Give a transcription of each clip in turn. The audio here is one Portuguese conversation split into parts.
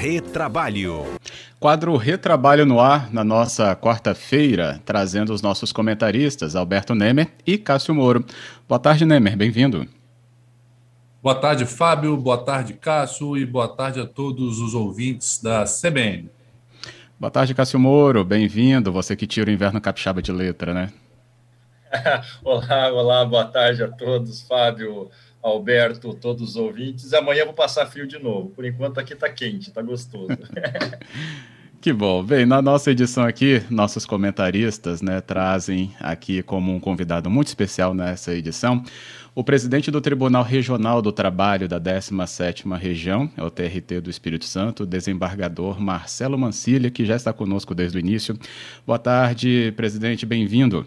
Retrabalho. Quadro Retrabalho no ar na nossa quarta-feira, trazendo os nossos comentaristas Alberto Nemer e Cássio Moro. Boa tarde, Nemer, bem-vindo. Boa tarde, Fábio. Boa tarde, Cássio. E boa tarde a todos os ouvintes da CBN. Boa tarde, Cássio Moro. Bem-vindo. Você que tira o inverno capixaba de letra, né? olá, olá. Boa tarde a todos, Fábio, Alberto, todos os ouvintes. Amanhã vou passar frio de novo. Por enquanto aqui está quente, está gostoso. Que bom. Bem, na nossa edição aqui, nossos comentaristas né, trazem aqui como um convidado muito especial nessa edição o presidente do Tribunal Regional do Trabalho da 17ª Região, é o TRT do Espírito Santo, desembargador Marcelo Mancilha, que já está conosco desde o início. Boa tarde, presidente, bem-vindo.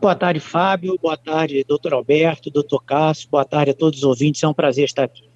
Boa tarde, Fábio. Boa tarde, doutor Alberto, doutor Cássio. Boa tarde a todos os ouvintes. É um prazer estar aqui.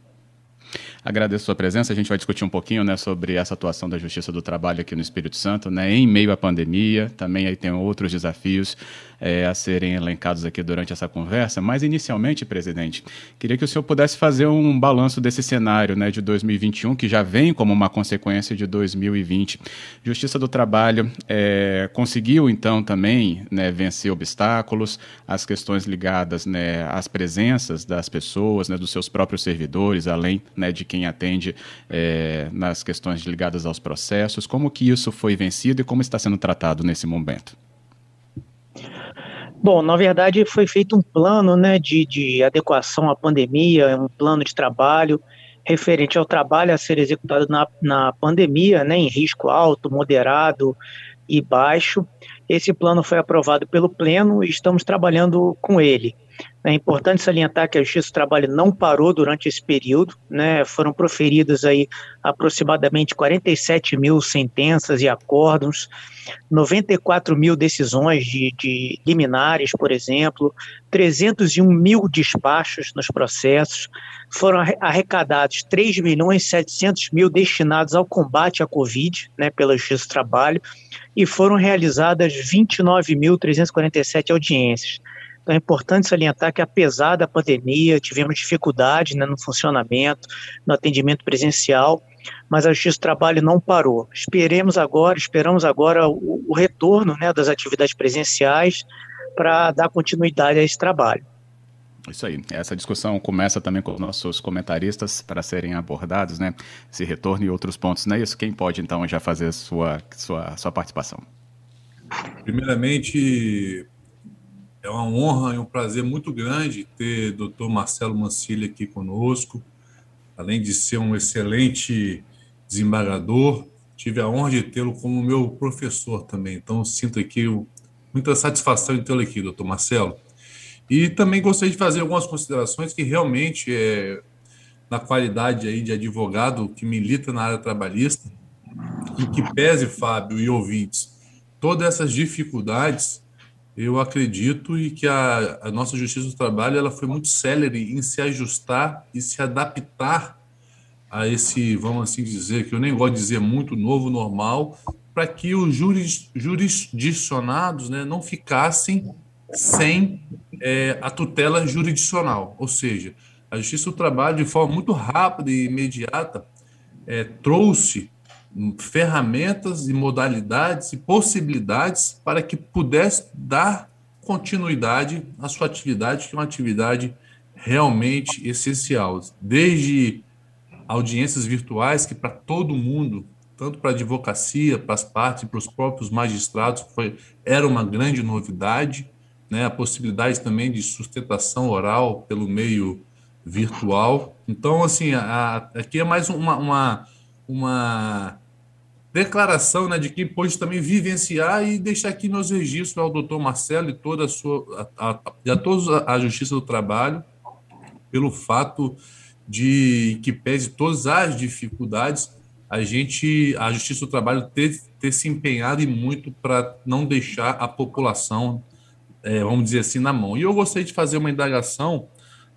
Agradeço a sua presença. A gente vai discutir um pouquinho né, sobre essa atuação da Justiça do Trabalho aqui no Espírito Santo, né, em meio à pandemia. Também aí tem outros desafios é, a serem elencados aqui durante essa conversa. Mas, inicialmente, presidente, queria que o senhor pudesse fazer um balanço desse cenário né, de 2021, que já vem como uma consequência de 2020. Justiça do Trabalho é, conseguiu, então, também né, vencer obstáculos, as questões ligadas né, às presenças das pessoas, né, dos seus próprios servidores, além né, de quem atende é, nas questões ligadas aos processos. Como que isso foi vencido e como está sendo tratado nesse momento? Bom, na verdade foi feito um plano né, de, de adequação à pandemia, um plano de trabalho referente ao trabalho a ser executado na, na pandemia, né, em risco alto, moderado e baixo. Esse plano foi aprovado pelo Pleno e estamos trabalhando com ele. É importante salientar que a Justiça do Trabalho não parou durante esse período, né? Foram proferidas aí aproximadamente 47 mil sentenças e acordos, 94 mil decisões de, de liminares, por exemplo, 301 mil despachos nos processos, foram arrecadados 3 milhões 700 mil destinados ao combate à Covid, né, pela Justiça do Trabalho, e foram realizadas 29.347 audiências. Então é importante salientar que, apesar da pandemia, tivemos dificuldade né, no funcionamento, no atendimento presencial, mas a Justiça do Trabalho não parou. Esperemos agora, esperamos agora o, o retorno né, das atividades presenciais para dar continuidade a esse trabalho. Isso aí. Essa discussão começa também com os nossos comentaristas para serem abordados, né? Esse retorno e outros pontos, não é isso? Quem pode, então, já fazer sua, sua, sua participação? Primeiramente, é uma honra e um prazer muito grande ter o doutor Marcelo Mancilha aqui conosco. Além de ser um excelente desembargador, tive a honra de tê-lo como meu professor também. Então, sinto aqui muita satisfação em tê-lo aqui, doutor Marcelo. E também gostaria de fazer algumas considerações que realmente, é, na qualidade aí de advogado que milita na área trabalhista, em que pese, Fábio e ouvintes, todas essas dificuldades eu acredito e que a, a, nossa justiça do trabalho ela foi muito célere em se ajustar e se adaptar a esse, vamos assim dizer, que eu nem gosto de dizer muito novo normal, para que os juris, jurisdicionados né, não ficassem sem é, a tutela jurisdicional. Ou seja, a Justiça do Trabalho, de forma muito rápida e imediata, é, trouxe ferramentas e modalidades e possibilidades para que pudesse dar continuidade à sua atividade, que é uma atividade realmente essencial, desde audiências virtuais que para todo mundo, tanto para a advocacia, para as partes, para os próprios magistrados, foi era uma grande novidade, né? A possibilidade também de sustentação oral pelo meio virtual. Então, assim, a, a, aqui é mais uma, uma, uma declaração né, de quem pôde também vivenciar e deixar aqui nos registros ao doutor Marcelo e toda a sua a, a, e a todos a Justiça do Trabalho pelo fato de que pese todas as dificuldades a gente a Justiça do Trabalho ter, ter se empenhado e muito para não deixar a população é, vamos dizer assim na mão. E eu gostaria de fazer uma indagação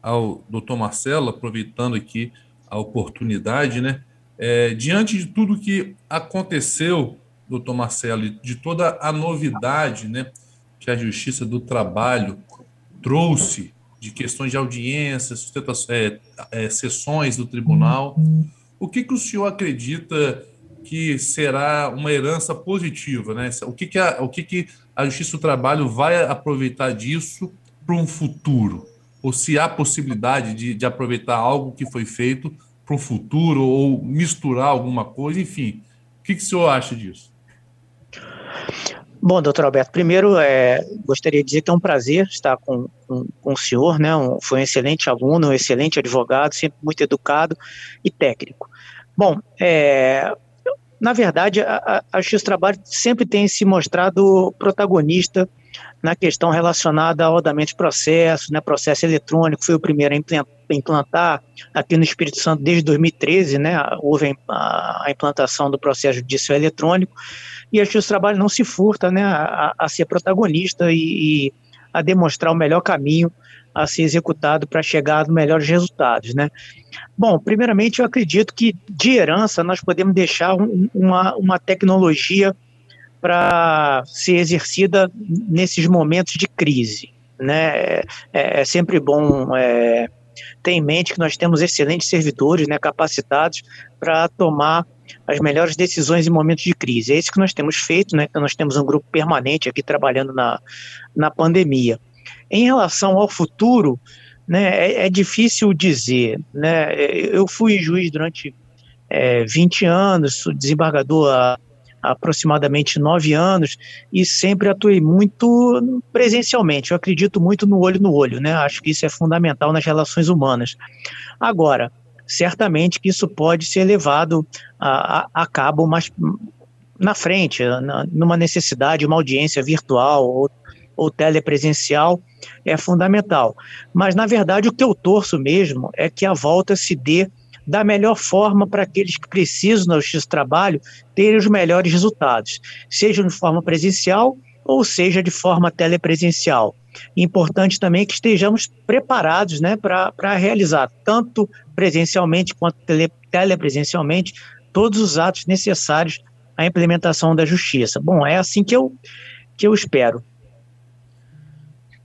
ao doutor Marcelo aproveitando aqui a oportunidade né é, diante de tudo que aconteceu, doutor Marcelo, de toda a novidade né, que a Justiça do Trabalho trouxe de questões de audiência, é, é, sessões do tribunal, O que, que o senhor acredita que será uma herança positiva? Né? O, que, que, a, o que, que a Justiça do Trabalho vai aproveitar disso para um futuro? Ou se há possibilidade de, de aproveitar algo que foi feito para o futuro, ou misturar alguma coisa, enfim. O que, que o senhor acha disso? Bom, doutor Alberto, primeiro é, gostaria de dizer que é um prazer estar com, com, com o senhor, né? Um, foi um excelente aluno, um excelente advogado, sempre muito educado e técnico. Bom, é, na verdade, a, a Justiça do Trabalho sempre tem se mostrado protagonista na questão relacionada ao andamento de processo, né, processo eletrônico, foi o primeiro a implantar aqui no Espírito Santo desde 2013, né, houve a, implantação do processo judicial eletrônico, e a Justiça do Trabalho não se furta né, a, a ser protagonista e, e, a demonstrar o melhor caminho a ser executado para chegar a melhores resultados. Né. Bom, primeiramente eu acredito que de herança nós podemos deixar um, uma, uma tecnologia para ser exercida nesses momentos de crise. Né? É, é sempre bom é, ter em mente que nós temos excelentes servidores né, capacitados para tomar as melhores decisões em momentos de crise. É isso que nós temos feito, né? Nós temos um grupo permanente aqui trabalhando na, na pandemia. Em relação ao futuro, né, é, é difícil dizer. Né? Eu fui juiz durante é, 20 anos, desembargador há aproximadamente nove anos e sempre atuei muito presencialmente. Eu acredito muito no olho no olho, né? Acho que isso é fundamental nas relações humanas. Agora, certamente que isso pode ser levado a, a, a cabo mais na frente, na, numa necessidade, uma audiência virtual ou, ou telepresencial é fundamental. Mas, na verdade, o que eu torço mesmo é que a volta se dê da melhor forma para aqueles que precisam no Justiça do Trabalho terem os melhores resultados, seja de forma presencial ou seja de forma telepresencial. Importante também que estejamos preparados né, para realizar, tanto presencialmente quanto tele, telepresencialmente, todos os atos necessários à implementação da justiça. Bom, é assim que eu, que eu espero.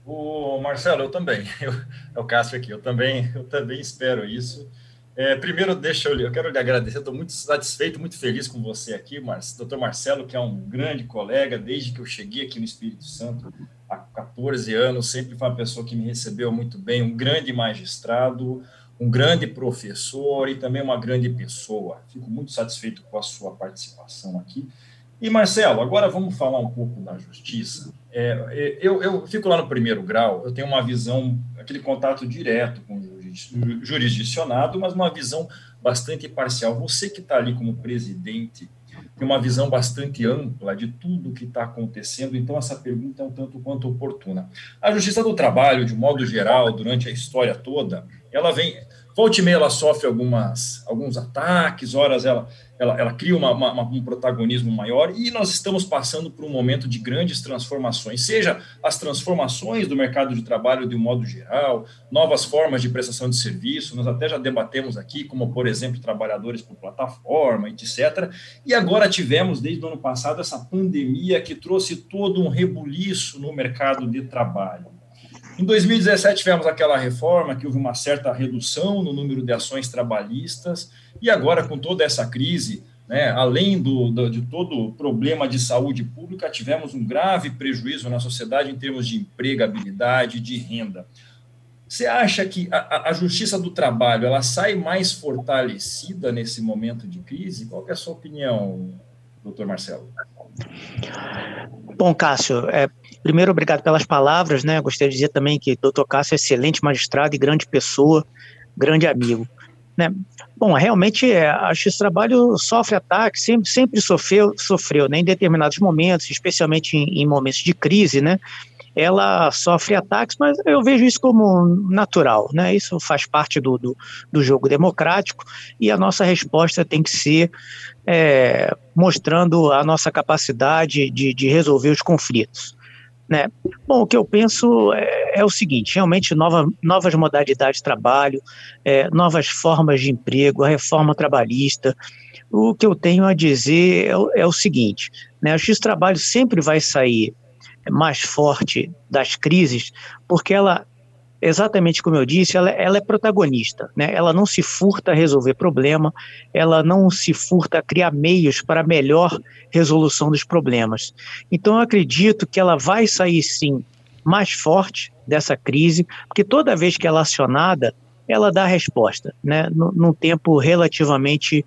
O Marcelo, eu também. Eu, é o Cássio aqui. Eu também, eu também espero isso. É, primeiro, deixa eu, eu quero lhe agradecer, estou muito satisfeito, muito feliz com você aqui, Mar doutor Marcelo, que é um grande colega, desde que eu cheguei aqui no Espírito Santo, há 14 anos, sempre foi uma pessoa que me recebeu muito bem, um grande magistrado, um grande professor e também uma grande pessoa. Fico muito satisfeito com a sua participação aqui. E, Marcelo, agora vamos falar um pouco da justiça. É, eu, eu fico lá no primeiro grau, eu tenho uma visão, aquele contato direto com o jurisdicionado, mas uma visão bastante parcial. Você que está ali como presidente tem uma visão bastante ampla de tudo que está acontecendo, então essa pergunta é um tanto quanto oportuna. A Justiça do Trabalho, de modo geral, durante a história toda, ela vem, Volte e meia ela sofre algumas, alguns ataques, horas ela, ela, ela cria uma, uma, um protagonismo maior e nós estamos passando por um momento de grandes transformações, seja as transformações do mercado de trabalho de um modo geral, novas formas de prestação de serviço, nós até já debatemos aqui, como por exemplo, trabalhadores por plataforma, etc. E agora tivemos, desde o ano passado, essa pandemia que trouxe todo um rebuliço no mercado de trabalho. Em 2017 tivemos aquela reforma que houve uma certa redução no número de ações trabalhistas e agora com toda essa crise, né, além do, do, de todo o problema de saúde pública, tivemos um grave prejuízo na sociedade em termos de empregabilidade, de renda. Você acha que a, a, justiça do trabalho ela sai mais fortalecida nesse momento de crise? Qual é a sua opinião, doutor Marcelo? Bom, Cássio, é, primeiro, obrigado pelas palavras, né? Gostaria de dizer também que doutor Cássio é excelente magistrado e grande pessoa, grande amigo. Né? Bom, realmente é, a Justiça do Trabalho sofre ataques, sempre, sempre sofreu, sofreu né? em determinados momentos, especialmente em, em momentos de crise, né? ela sofre ataques, mas eu vejo isso como natural, né? Isso faz parte do, do, do jogo democrático e a nossa resposta tem que ser é, mostrando a nossa capacidade de, de resolver os conflitos. Né? Bom, o que eu penso é, é o seguinte: realmente nova, novas modalidades de trabalho, é, novas formas de emprego, a reforma trabalhista. O que eu tenho a dizer é, é o seguinte: né, o X-Trabalho sempre vai sair mais forte das crises, porque ela exatamente como eu disse, ela, ela, é protagonista, né? Ela não se furta a resolver problema, ela não se furta a criar meios para melhor resolução dos problemas. Então, eu acredito que ela vai sair sim mais forte dessa crise, porque toda vez que ela é acionada, ela dá resposta, né? Num tempo relativamente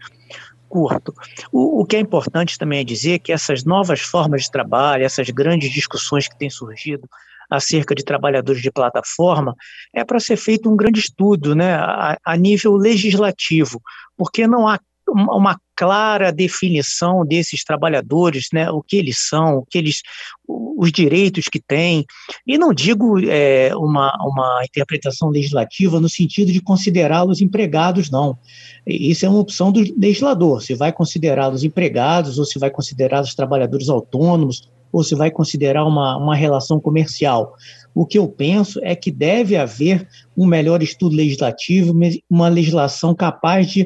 curto. O, o, que é importante também é dizer que essas novas formas de trabalho, essas grandes discussões que têm surgido acerca de trabalhadores de plataforma, é para ser feito um grande estudo né, a, a nível legislativo, porque não há uma clara definição desses trabalhadores, né, o que eles são, o que eles, os direitos que têm, e não digo é, uma, uma interpretação legislativa no sentido de considerá-los empregados, não. Isso é uma opção do legislador, se vai considerá-los empregados, ou se vai considerá-los trabalhadores autônomos, ou se vai considerar uma, uma relação comercial. O que eu penso é que deve haver um melhor estudo legislativo, uma legislação capaz de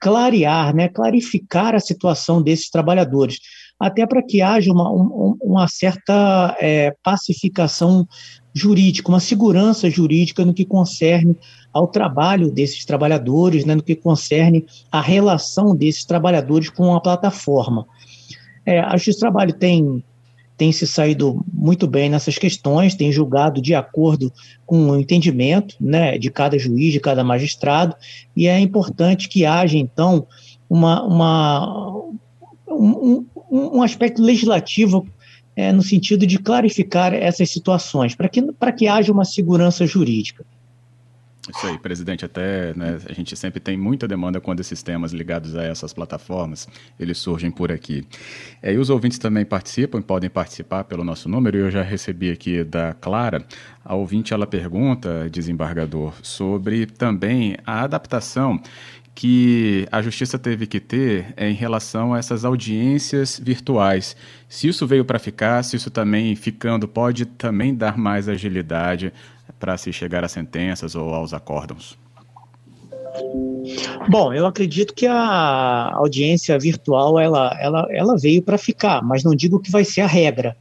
clarear, né, clarificar a situação desses trabalhadores, até para que haja uma, um, uma certa é, pacificação jurídica, uma segurança jurídica no que concerne ao trabalho desses trabalhadores, né, no que concerne a relação desses trabalhadores com a plataforma. É, a Justiça do Trabalho tem tem se saído muito bem nessas questões, tem julgado de acordo com o entendimento né, de cada juiz, de cada magistrado, e é importante que haja, então, uma, uma um, um, aspecto legislativo é, no sentido de clarificar essas situações, para que, que haja uma segurança jurídica. Isso aí, presidente. Até né, a gente sempre tem muita demanda quando esses temas ligados a essas plataformas eles surgem por aqui. É, e os ouvintes também participam, podem participar pelo nosso número. Eu já recebi aqui da Clara. A ouvinte ela pergunta, desembargador, sobre também a adaptação que a justiça teve que ter em relação a essas audiências virtuais. Se isso veio para ficar, se isso também ficando pode também dar mais agilidade para se chegar a sentenças ou aos acórdãos? Bom, eu acredito que a audiência virtual ela, ela, ela veio para ficar, mas não digo que vai ser a regra.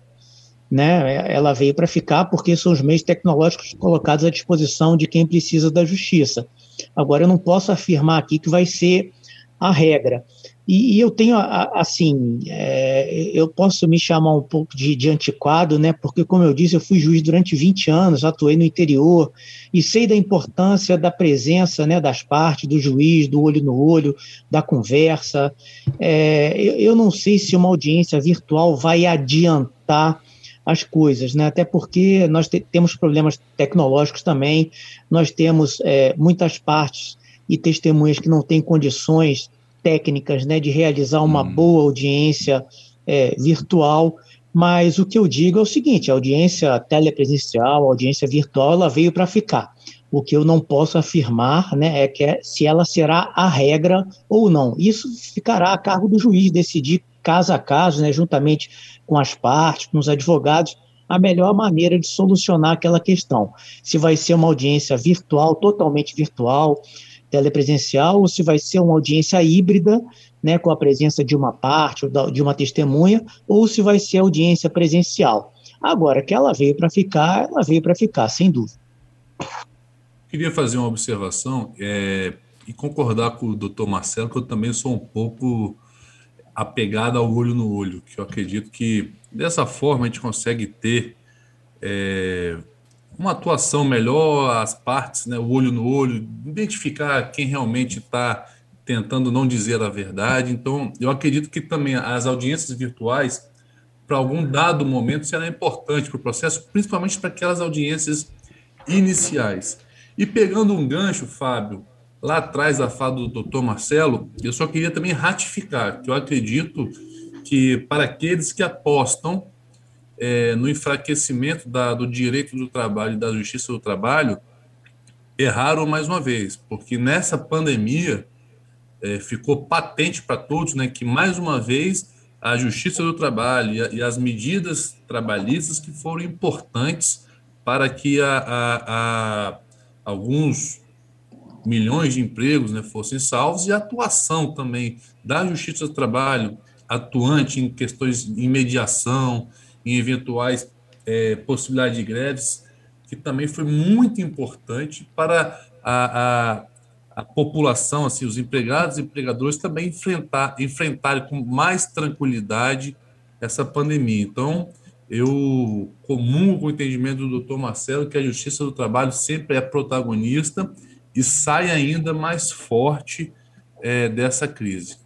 Né? Ela veio para ficar porque são os meios tecnológicos colocados à disposição de quem precisa da justiça. Agora, eu não posso afirmar aqui que vai ser a regra. E, e eu tenho, assim, é, eu posso me chamar um pouco de, de, antiquado, né? Porque, como eu disse, eu fui juiz durante 20 anos, atuei no interior e sei da importância da presença né, das partes, do juiz, do olho no olho, da conversa. É, eu, eu não sei se uma audiência virtual vai adiantar as coisas, né? Até porque nós te, temos problemas tecnológicos também, nós temos é, muitas partes e testemunhas que não têm condições técnicas né, de realizar uma hum. boa audiência é, virtual, mas o que eu digo é o seguinte: a audiência telepresencial, a audiência virtual, ela veio para ficar. O que eu não posso afirmar né, é que é, se ela será a regra ou não. Isso ficará a cargo do juiz decidir caso a caso, né, juntamente com as partes, com os advogados, a melhor maneira de solucionar aquela questão. Se vai ser uma audiência virtual, totalmente virtual, telepresencial ou se vai ser uma audiência híbrida, né, com a presença de uma parte ou de uma testemunha, ou se vai ser audiência presencial. Agora, que ela veio para ficar, ela veio para ficar, sem dúvida. Queria fazer uma observação é, e concordar com o doutor Marcelo, que eu também sou um pouco apegado ao olho no olho, que eu acredito que dessa forma a gente consegue ter é, uma atuação melhor, as partes, né, o olho no olho, identificar quem realmente está tentando não dizer a verdade. Então, eu acredito que também as audiências virtuais, para algum dado momento, será importante para o processo, principalmente para aquelas audiências iniciais. E pegando um gancho, Fábio, lá atrás da fala do doutor Marcelo, eu só queria também ratificar que eu acredito que para aqueles que apostam é, no enfraquecimento da, do direito do trabalho e da justiça do trabalho, erraram mais uma vez, porque nessa pandemia é, ficou patente para todos né, que, mais uma vez, a justiça do trabalho e, a, e, as medidas trabalhistas que foram importantes para que a, a, alguns milhões de empregos né, fossem salvos e a atuação também da justiça do trabalho atuante em questões de mediação, em eventuais é, possibilidades de greves, que também foi muito importante para a, a, a população, assim, os empregados e empregadores também enfrentar, enfrentarem com mais tranquilidade essa pandemia. Então, eu comungo com o entendimento do doutor Marcelo que a Justiça do Trabalho sempre é protagonista e sai ainda mais forte é, dessa crise.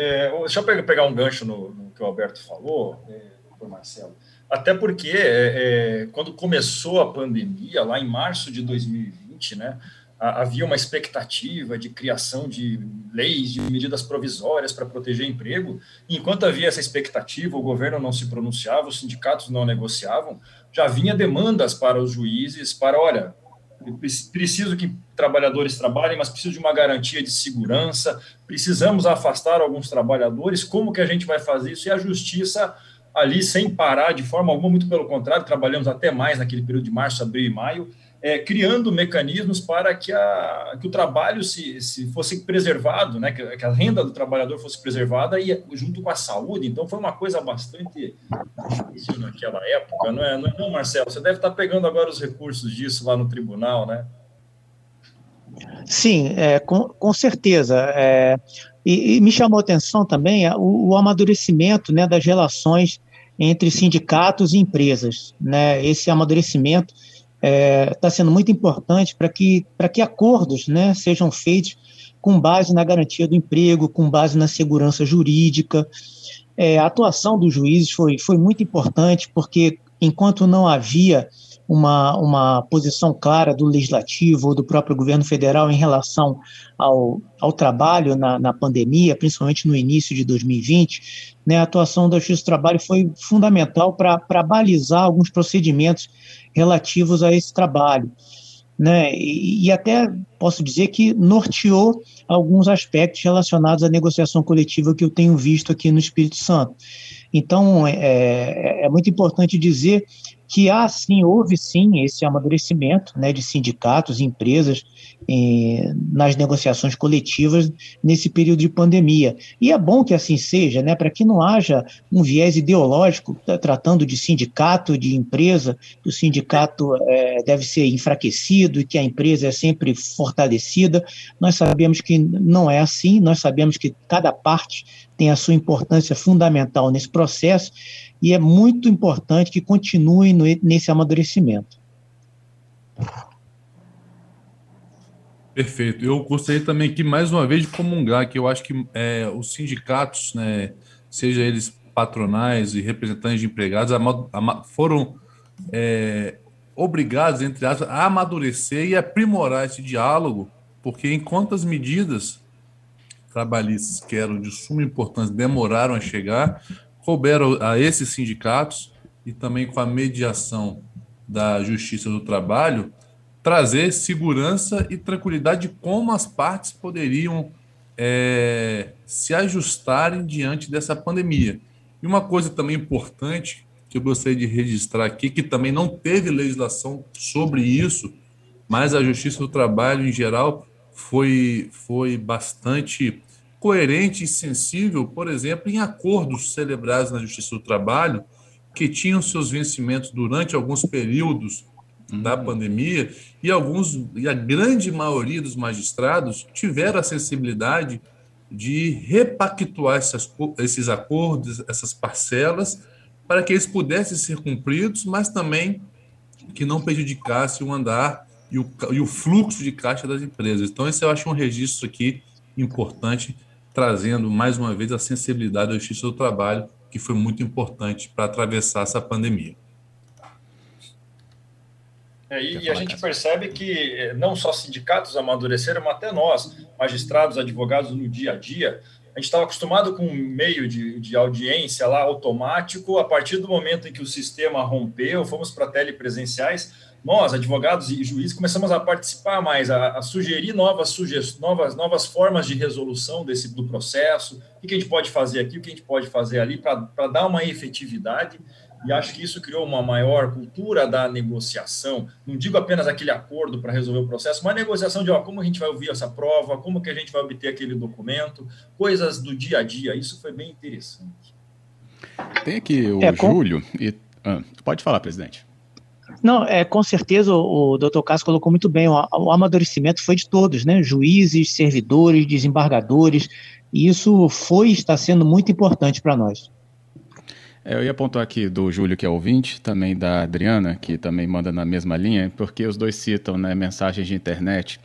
É, deixa eu pegar um gancho no, no que o Alberto falou, é, Marcelo. Até porque, é, é, quando começou a pandemia, lá em março de 2020, né, havia uma expectativa de criação de leis, de medidas provisórias para proteger emprego. Enquanto havia essa expectativa, o governo não se pronunciava, os sindicatos não negociavam, já vinha demandas para os juízes para, olha, preciso que trabalhadores trabalhem, mas preciso de uma garantia de segurança, precisamos afastar alguns trabalhadores, como que a gente vai fazer isso? E a justiça ali sem parar de forma alguma, muito pelo contrário, trabalhamos até mais naquele período de março, abril e maio, é, criando mecanismos para que, a, que o trabalho se, se fosse preservado, né, que, que, a renda do trabalhador fosse preservada e junto com a saúde. Então foi uma coisa bastante difícil naquela época, não é, não, é, não Marcelo? Você deve estar pegando agora os recursos disso lá no tribunal, né? Sim, é, com, com certeza. É, e, e, me chamou a atenção também o, o amadurecimento né, das relações entre sindicatos e empresas. Né? Esse amadurecimento está é, tá sendo muito importante para que, que acordos né, sejam feitos com base na garantia do emprego, com base na segurança jurídica. É, a atuação dos juízes foi, foi muito importante, porque enquanto não havia uma, uma posição clara do legislativo ou do próprio governo federal em relação ao, ao trabalho na, na pandemia, principalmente no início de 2020, né, a atuação da Justiça do Trabalho foi fundamental para balizar alguns procedimentos relativos a esse trabalho. Né, e, e, até posso dizer que norteou alguns aspectos relacionados à negociação coletiva que eu tenho visto aqui no Espírito Santo. Então, é, é, é muito importante dizer que há sim, houve sim esse amadurecimento né, de sindicatos e empresas eh, nas negociações coletivas nesse período de pandemia. E é bom que assim seja, né, para que não haja um viés ideológico tá, tratando de sindicato, de empresa, que o sindicato eh, deve ser enfraquecido e que a empresa é sempre fortalecida. Nós sabemos que não é assim, nós sabemos que cada parte tem a sua importância fundamental nesse processo e é muito importante que continue nesse amadurecimento. Perfeito. Eu gostaria também aqui, mais uma vez, de comungar que eu acho que é, os sindicatos, né, seja eles patronais e representantes de empregados, foram é, obrigados, entre aspas, a amadurecer e aprimorar esse diálogo, porque enquanto as medidas trabalhistas que eram de suma importância demoraram a chegar, couberam a esses sindicatos e também com a mediação da Justiça do Trabalho trazer segurança e tranquilidade de como as partes poderiam é, se ajustarem diante dessa pandemia. E uma coisa também importante que eu gostaria de registrar aqui, que também não teve legislação sobre isso, mas a Justiça do Trabalho, em geral, foi, foi bastante coerente e sensível, por exemplo, em acordos celebrados na Justiça do Trabalho, que tinham seus vencimentos durante alguns períodos uhum. da pandemia, e alguns, e a grande maioria dos magistrados tiveram a sensibilidade de repactuar essas, esses acordos, essas parcelas, para que eles pudessem ser cumpridos, mas também que não prejudicasse o andar e o, e o fluxo de caixa das empresas. Então, esse eu acho um registro aqui importante trazendo mais uma vez a sensibilidade da justiça do trabalho, que foi muito importante para atravessar essa pandemia. É, e, e a gente percebe que eh, não só sindicatos amadureceram, mas até nós, magistrados, advogados, no dia a dia, a gente estava acostumado com um meio de, de audiência lá automático, a partir do momento em que o sistema rompeu, fomos para telepresenciais, nós, advogados e juízes, começamos a participar mais, a, a sugerir novas, sugestões, novas, novas formas de resolução desse, do processo, o que a gente pode fazer aqui, o que a gente pode fazer ali, para dar uma efetividade. E acho que isso criou uma maior cultura da negociação. Não digo apenas aquele acordo para resolver o processo, mas negociação de ó, como a gente vai ouvir essa prova, como que a gente vai obter aquele documento, coisas do dia a dia. Isso foi bem interessante. Tem aqui o é, Júlio. E, ah, pode falar, presidente. Não, é, com certeza o, o doutor Cássio colocou muito bem, o, o, amadurecimento foi de todos, né? Juízes, servidores, desembargadores, e isso foi e está sendo muito importante para nós. É, eu ia apontar aqui do Júlio, que é ouvinte, também da Adriana, que também manda na mesma linha, porque os dois citam né, mensagens de internet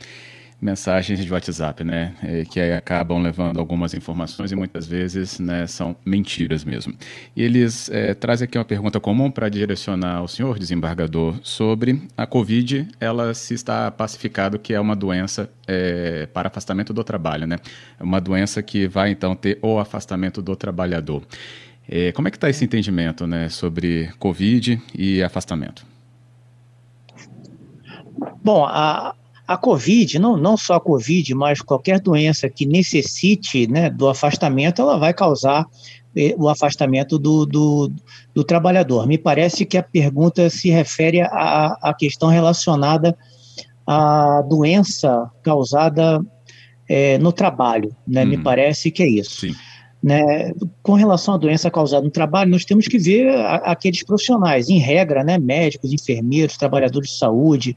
mensagens de WhatsApp, né, é, que acabam levando algumas informações e muitas vezes né, são mentiras mesmo. E eles é, trazem aqui uma pergunta comum para direcionar ao senhor desembargador sobre a Covid, ela se está pacificado que é uma doença é, para afastamento do trabalho, né, uma doença que vai então ter o afastamento do trabalhador. É, como é que está esse entendimento né, sobre Covid e afastamento? Bom, a, a Covid, não, não só a Covid, mas qualquer doença que necessite né, do afastamento, ela vai causar eh, o afastamento do, do, do, trabalhador. Me parece que a pergunta se refere à, à questão relacionada à doença causada eh, no trabalho, né? Hum. Me parece que é isso. Sim. Né, com relação à doença causada no trabalho, nós temos que ver a, aqueles profissionais, em regra, né, médicos, enfermeiros, trabalhadores de saúde,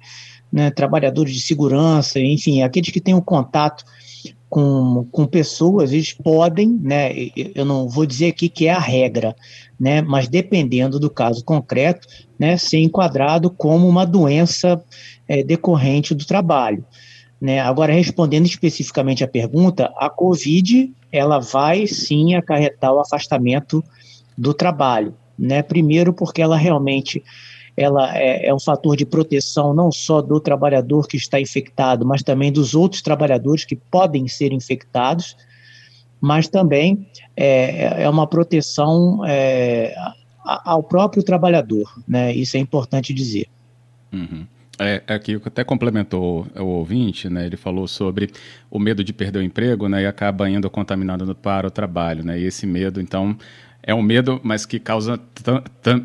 né, trabalhadores de segurança, enfim, aqueles que têm um contato com, com pessoas, eles podem, né, eu não vou dizer aqui que é a regra, né, mas dependendo do caso concreto, né, ser enquadrado como uma doença é, decorrente do trabalho. Né? Agora, respondendo especificamente à pergunta, a Covid ela vai sim acarretar o afastamento do trabalho. Né? Primeiro, porque ela realmente ela é, é, um fator de proteção não só do trabalhador que está infectado, mas também dos outros trabalhadores que podem ser infectados, mas também é, é uma proteção é, ao próprio trabalhador, né? Isso é importante dizer. Uhum. É, aqui é até complementou o ouvinte, né? Ele falou sobre o medo de perder o emprego, né? E acaba indo contaminado para o trabalho, né? E esse medo, então, é um medo, mas que causa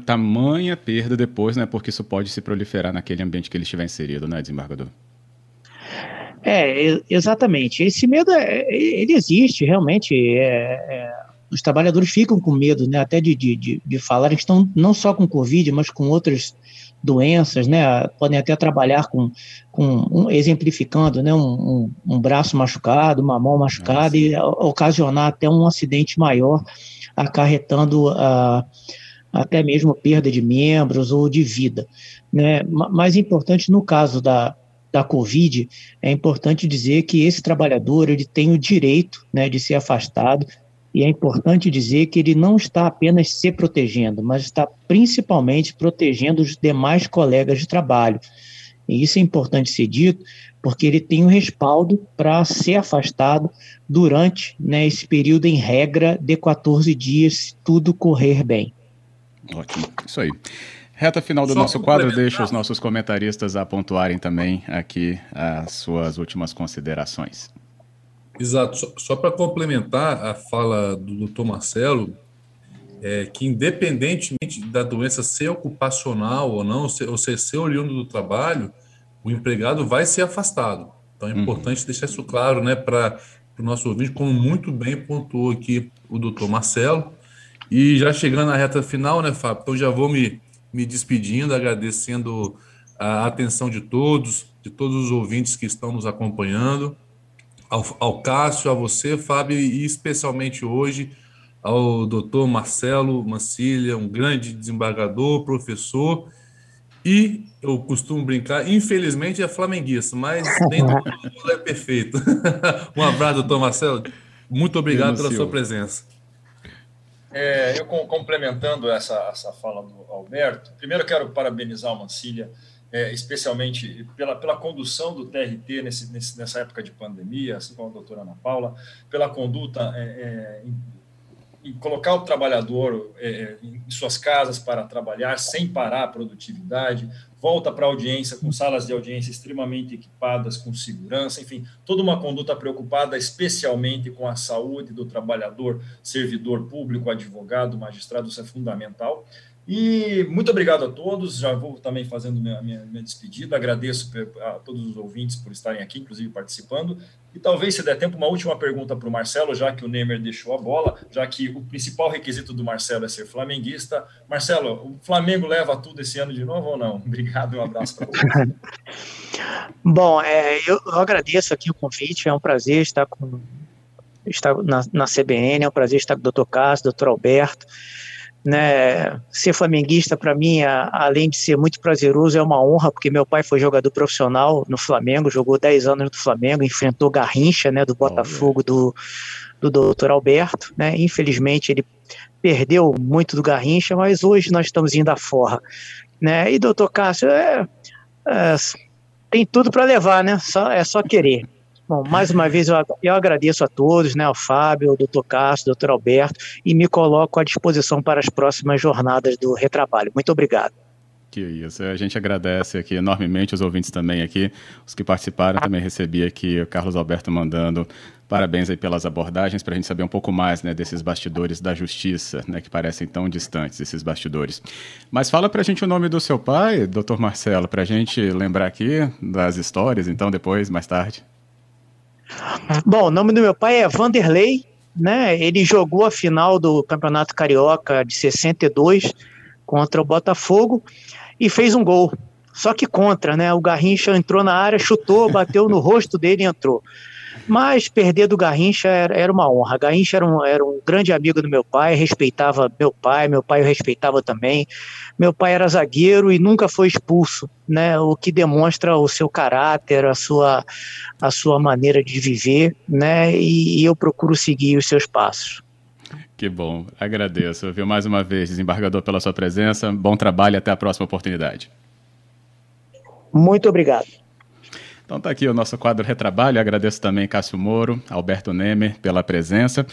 tamanha perda depois, né? Porque isso pode se proliferar naquele ambiente que ele estiver inserido, né, desembargador? É, exatamente. Esse medo, é, ele existe, realmente. É, é, os trabalhadores ficam com medo, né, até de, de, de, falar que estão não só com Covid, mas com outras doenças, né, podem até trabalhar com, com um, exemplificando, né, um, um, um, braço machucado, uma mão machucada Nossa. e ocasionar até um acidente maior acarretando a, até mesmo perda de membros ou de vida. Né? Mais importante no caso da, da Covid, é importante dizer que esse trabalhador ele tem o direito né, de ser afastado e é importante dizer que ele não está apenas se protegendo, mas está principalmente protegendo os demais colegas de trabalho. E isso é importante ser dito, porque ele tem um respaldo para ser afastado durante né, esse período, em regra, de 14 dias, se tudo correr bem. Ótimo, isso aí. Reta final do Só nosso quadro, deixa os nossos comentaristas a pontuarem também aqui as suas últimas considerações. Exato, só, só para complementar a fala do doutor Marcelo, é que independentemente da doença ser ocupacional ou não, ou ser, ou ser, ser oriundo do trabalho, o empregado vai ser afastado. Então é uhum. importante uhum. deixar isso claro né, para o nosso ouvinte, como muito bem pontuou aqui o doutor Marcelo. E já chegando na reta final, né, Fábio? Então já vou me, me despedindo, agradecendo a atenção de todos, de todos os ouvintes que estão nos acompanhando, ao, ao Cássio, a você, Fábio, e especialmente hoje ao doutor Marcelo Mancilha, um grande desembargador, professor e eu costumo brincar, infelizmente é flamenguista, mas nem todo é perfeito. um abraço, doutor Marcelo. Muito obrigado pela sua presença. É, eu complementando essa, essa fala do Alberto, primeiro quero parabenizar o Mancilha, é, especialmente pela, pela condução do TRT nesse, nesse, nessa época de pandemia, assim como a doutora Ana Paula, pela conduta é, é colocar o trabalhador é, é, em suas casas para trabalhar sem parar a produtividade, volta para a audiência com salas de audiência extremamente equipadas, com segurança, enfim, toda uma conduta preocupada especialmente com a saúde do trabalhador, servidor público, advogado, magistrado, isso é fundamental. E muito obrigado a todos. Já vou também fazendo minha, minha, minha, despedida. Agradeço a todos os ouvintes por estarem aqui, inclusive participando. E talvez, se der tempo, uma última pergunta para o Marcelo, já que o Neymar deixou a bola, já que o principal requisito do Marcelo é ser flamenguista. Marcelo, o Flamengo leva tudo esse ano de novo ou não? Obrigado e um abraço para vocês. Bom, é, eu, eu agradeço aqui o convite. É um prazer estar com estar na, na CBN, é um prazer estar com o Dr. Cássio, Dr. Alberto. Né, ser flamenguista para mim, além de ser muito prazeroso, é uma honra, porque meu pai foi jogador profissional no Flamengo, jogou 10 anos no Flamengo, enfrentou Garrincha, né, do Botafogo do, do doutor Alberto, né, infelizmente ele perdeu muito do Garrincha, mas hoje nós estamos indo à forra, né, e doutor Cássio, é, é, tem tudo para levar, né, só, é só querer. Bom, mais uma vez eu, eu agradeço a todos, né, ao Fábio, ao Dr. Castro, ao Dr. Alberto, e me coloco à disposição para as próximas jornadas do retrabalho. Muito obrigado. Que isso, a gente agradece aqui enormemente os ouvintes também aqui, os que participaram, também recebi aqui o Carlos Alberto mandando parabéns aí pelas abordagens, para a gente saber um pouco mais né, desses bastidores da justiça, né, que parecem tão distantes, esses bastidores. Mas fala para a gente o nome do seu pai, doutor Marcelo, para a gente lembrar aqui das histórias, então, depois, mais tarde. Bom, o nome do meu pai é Vanderlei, né? Ele jogou a final do Campeonato Carioca de 62 contra o Botafogo e fez um gol. Só que contra, né? O Garrincha entrou na área, chutou, bateu no rosto dele e entrou. Mas perder do Garrincha era, era uma honra. Garrincha era um, era um grande amigo do meu pai, respeitava meu pai, meu pai o respeitava também. Meu pai era zagueiro e nunca foi expulso, né? O que demonstra o seu caráter, a sua, a sua maneira de viver, né? E, e eu procuro seguir os seus passos. Que bom, agradeço, viu mais uma vez, desembargador, pela sua presença. Bom trabalho e até a próxima oportunidade. Muito obrigado. Então tá aqui o nosso quadro Retrabalho. Agradeço também Cássio Moro, Alberto Nemer pela presença.